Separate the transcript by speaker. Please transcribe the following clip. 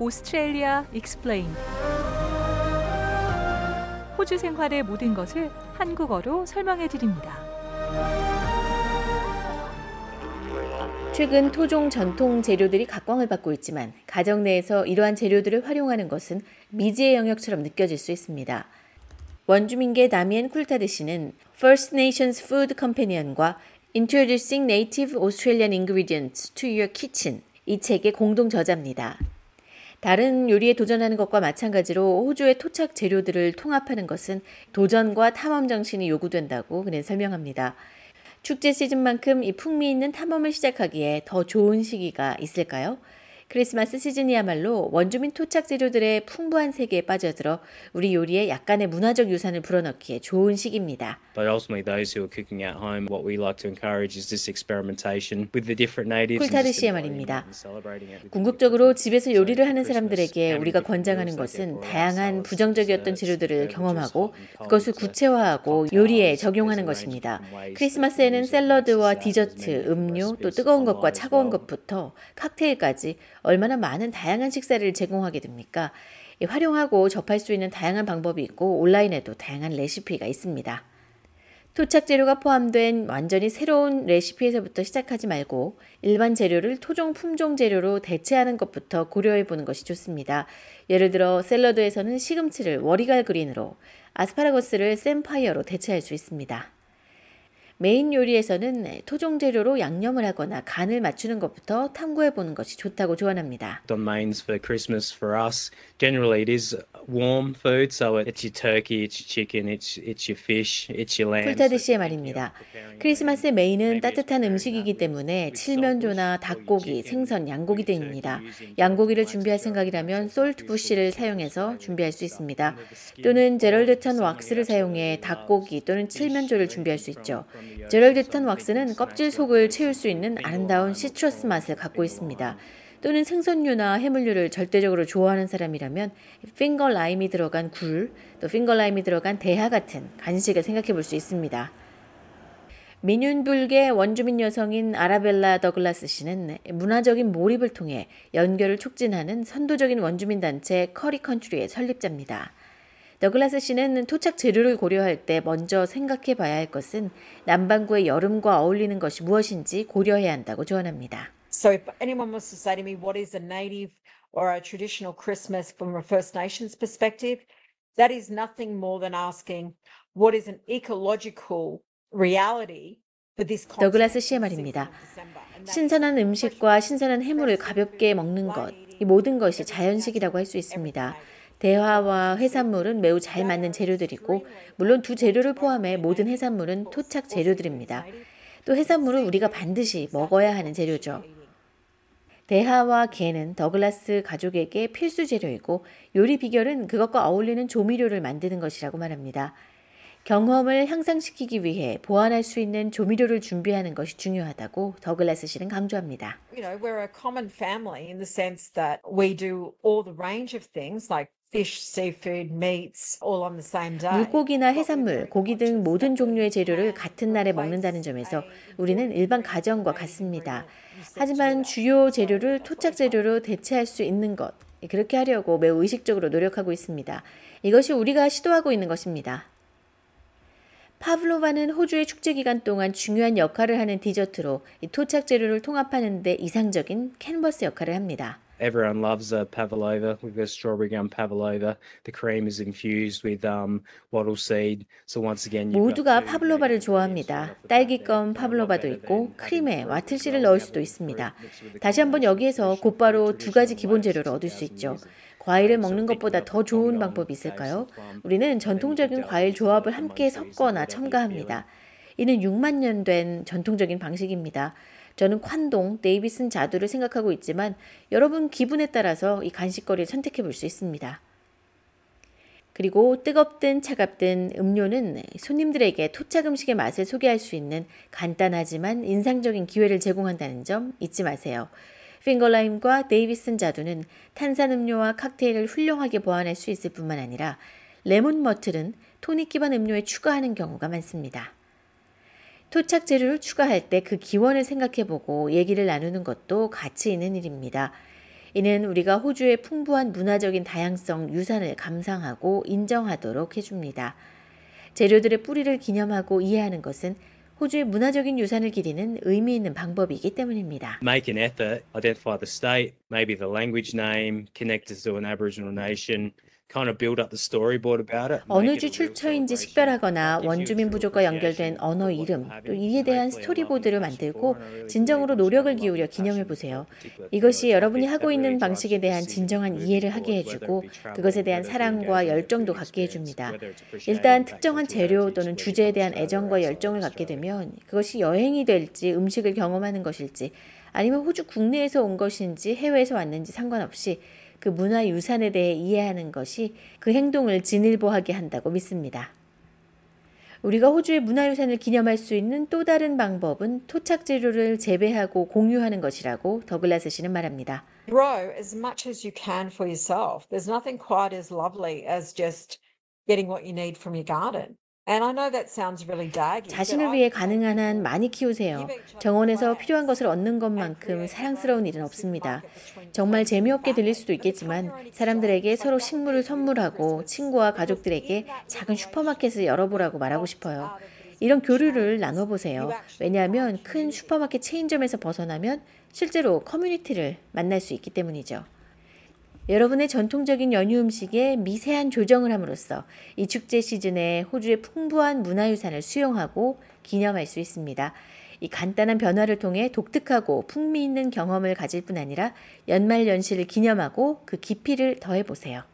Speaker 1: Australia Explained 호주 생활의 모든 것을 한국어로 설명해 드립니다.
Speaker 2: 최근 토종 전통 재료들이 각광을 받고 있지만 가정 내에서 이러한 재료들을 활용하는 것은 미지의 영역처럼 느껴질 수 있습니다. 원주민계 다미엔 쿨타드 씨는 First Nations Food Companion과 Introducing Native Australian Ingredients to Your Kitchen 이 책의 공동 저자입니다. 다른 요리에 도전하는 것과 마찬가지로 호주의 토착 재료들을 통합하는 것은 도전과 탐험 정신이 요구된다고 그는 설명합니다. 축제 시즌만큼 이 풍미 있는 탐험을 시작하기에 더 좋은 시기가 있을까요? 크리스마스 시즌이야말로 원주민 토착 재료들의 풍부한 세계에 빠져들어 우리 요리에 약간의 문화적 유산을 불어넣기에 좋은 시기입니다.
Speaker 3: But ultimately, those who are cooking at home, what we like to encourage is this experimentation with the different natives.
Speaker 2: 쿨타드 씨의 말입니다. 궁극적으로 집에서 요리를 하는 사람들에게 우리가 권장하는 것은 다양한 부정적이었던 재료들을 경험하고 그것을 구체화하고 요리에 적용하는 것입니다. 크리스마스에는 샐러드와 디저트, 음료, 또 뜨거운 것과 차가운 것부터 칵테일까지 얼마나 많은 다양한 식사를 제공하게 됩니까? 활용하고 접할 수 있는 다양한 방법이 있고 온라인에도 다양한 레시피가 있습니다. 토착 재료가 포함된 완전히 새로운 레시피에서부터 시작하지 말고 일반 재료를 토종 품종 재료로 대체하는 것부터 고려해 보는 것이 좋습니다. 예를 들어 샐러드에서는 시금치를 warrigal green으로, 아스파라거스를 samphire로 대체할 수 있습니다. 메인 요리에서는 토종 재료로 양념을 하거나 간을 맞추는 것부터 탐구해 보는 것이 좋다고 조언합니다.
Speaker 3: On mains for Christmas for us, generally it is warm food, so it's your turkey, it's your chicken, it's it's your fish, it's your lamb.
Speaker 2: 쿨타드 씨의 말입니다. 크리스마스 메인은 따뜻한 음식이기 때문에 칠면조나 닭고기, 생선, 양고기 등입니다. 양고기를 준비할 생각이라면 솔트 부시를 사용해서 준비할 수 있습니다. 또는 제럴드턴 왁스를 사용해 닭고기 또는 칠면조를 준비할 수 있죠. 제럴드턴 왁스는 껍질 속을 채울 수 있는 아름다운 시트러스 맛을 갖고 있습니다. 또는 생선류나 해물류를 절대적으로 좋아하는 사람이라면 finger lime이 들어간 굴, 또 finger lime이 들어간 대하 같은 간식을 생각해 볼 수 있습니다. 민윤불계 원주민 여성인 아라벨라 더글라스 씨는 문화적인 몰입을 통해 연결을 촉진하는 선도적인 원주민 단체 Currie Country의 설립자입니다. 더글라스 씨는 토착 재료를 고려할 때 먼저 생각해 봐야 할 것은 남반구의 여름과 어울리는 것이 무엇인지 고려해야 한다고 조언합니다.
Speaker 4: So if anyone wants to say to me what is a native or a traditional Christmas from a First Nations perspective, that is nothing more than asking what is an ecological reality for this
Speaker 2: 더글라스 씨의 말입니다. 신선한 음식과 신선한 해물을 가볍게 먹는 것, 이 모든 것이 자연식이라고 할 수 있습니다. 대화와 해산물은 매우 잘 맞는 재료들이고 물론 두 재료를 포함해 모든 해산물은 토착 재료들입니다. 또 해산물은 우리가 반드시 먹어야 하는 재료죠. 대하와 게는 더글라스 가족에게 필수 재료이고 요리 비결은 그것과 어울리는 조미료를 만드는 것이라고 말합니다. 경험을 향상시키기 위해 보완할 수 있는 조미료를 준비하는 것이 중요하다고 더글라스 씨는 강조합니다.
Speaker 4: Fish, seafood, meats all on the same day.
Speaker 2: 물고기나 해산물, 고기 등 모든 종류의 재료를 같은 날에 먹는다는 점에서 우리는 일반 가정과 같습니다. 하지만 주요 재료를 토착 재료로 대체할 수 있는 것, 그렇게 하려고 매우 의식적으로 노력하고 있습니다. 이것이 우리가 시도하고 있는 것입니다. 파블로바는 호주의 축제 기간 동안 중요한 역할을 하는 디저트로 이 토착 재료를 통합하는 데 이상적인 캔버스 역할을 합니다.
Speaker 3: Everyone loves a pavlova. We've got strawberry gum pavlova. The cream is infused with um, wattle seed. So once again,
Speaker 2: 모두가 파블로바를 좋아합니다. 딸기껌 파블로바도 있고 크림에 와틀씨를 넣을 수도 있습니다. 다시 한번 여기에서 곧바로 두 가지 기본 재료를 얻을 수 있죠. 과일을 먹는 것보다 더 좋은 방법이 있을까요? 우리는 전통적인 과일 조합을 함께 섞거나 첨가합니다. 이는 6만 년 된 전통적인 방식입니다. 저는 콴동, 데이비슨 자두를 생각하고 있지만 여러분 기분에 따라서 이 간식거리를 선택해 볼 수 있습니다. 그리고 뜨겁든 차갑든 음료는 손님들에게 토착 음식의 맛을 소개할 수 있는 간단하지만 인상적인 기회를 제공한다는 점 잊지 마세요. 핑거라임과 데이비슨 자두는 탄산음료와 칵테일을 훌륭하게 보완할 수 있을 뿐만 아니라 레몬 머틀은 토닉 기반 음료에 추가하는 경우가 많습니다. 토착 재료를 추가할 때 그 기원을 생각해보고 얘기를 나누는 것도 가치 있는 일입니다. 이는 우리가 호주의 풍부한 문화적인 다양성 유산을 감상하고 인정하도록 해줍니다. 재료들의 뿌리를 기념하고 이해하는 것은 호주의 문화적인 유산을 기리는 의미 있는 방법이기 때문입니다.
Speaker 3: Make an effort, identify the state, maybe the language name, connect to an Aboriginal nation.
Speaker 2: 어느 주 출처인지 식별하거나 원주민 부족과 연결된 언어 이름, 또 이에 대한 스토리보드를 만들고 진정으로 노력을 기울여 기념해 보세요. 이것이 여러분이 하고 있는 방식에 대한 진정한 이해를 하게 해주고 그것에 대한 사랑과 열정도 갖게 해줍니다. 일단 특정한 재료 또는 주제에 대한 애정과 열정을 갖게 되면 그것이 여행이 될지 음식을 경험하는 것일지 아니면 호주 국내에서 온 것인지 해외에서 왔는지 상관없이 그 문화 유산에 대해 이해하는 것이 그 행동을 진일보하게 한다고 믿습니다. 우리가 호주의 문화유산을 기념할 수 있는 또 다른 방법은 토착 재료를 재배하고 공유하는 것이라고 더글라스 씨는 말합니다.
Speaker 4: Grow as much as you can for yourself. There's nothing quite as lovely as just getting what you need from your garden.
Speaker 2: 자신을 위해 가능한 한 많이 키우세요. 정원에서 필요한 것을 얻는 것만큼 사랑스러운 일은 없습니다. 정말 재미없게 들릴 수도 있겠지만 사람들에게 서로 식물을 선물하고 친구와 가족들에게 작은 슈퍼마켓을 열어보라고 말하고 싶어요. 이런 교류를 나눠보세요. 왜냐하면 큰 슈퍼마켓 체인점에서 벗어나면 실제로 커뮤니티를 만날 수 있기 때문이죠. 여러분의 전통적인 연휴 음식에 미세한 조정을 함으로써 이 축제 시즌에 호주의 풍부한 문화유산을 수용하고 기념할 수 있습니다. 이 간단한 변화를 통해 독특하고 풍미 있는 경험을 가질 뿐 아니라 연말 연시를 기념하고 그 깊이를 더해 보세요.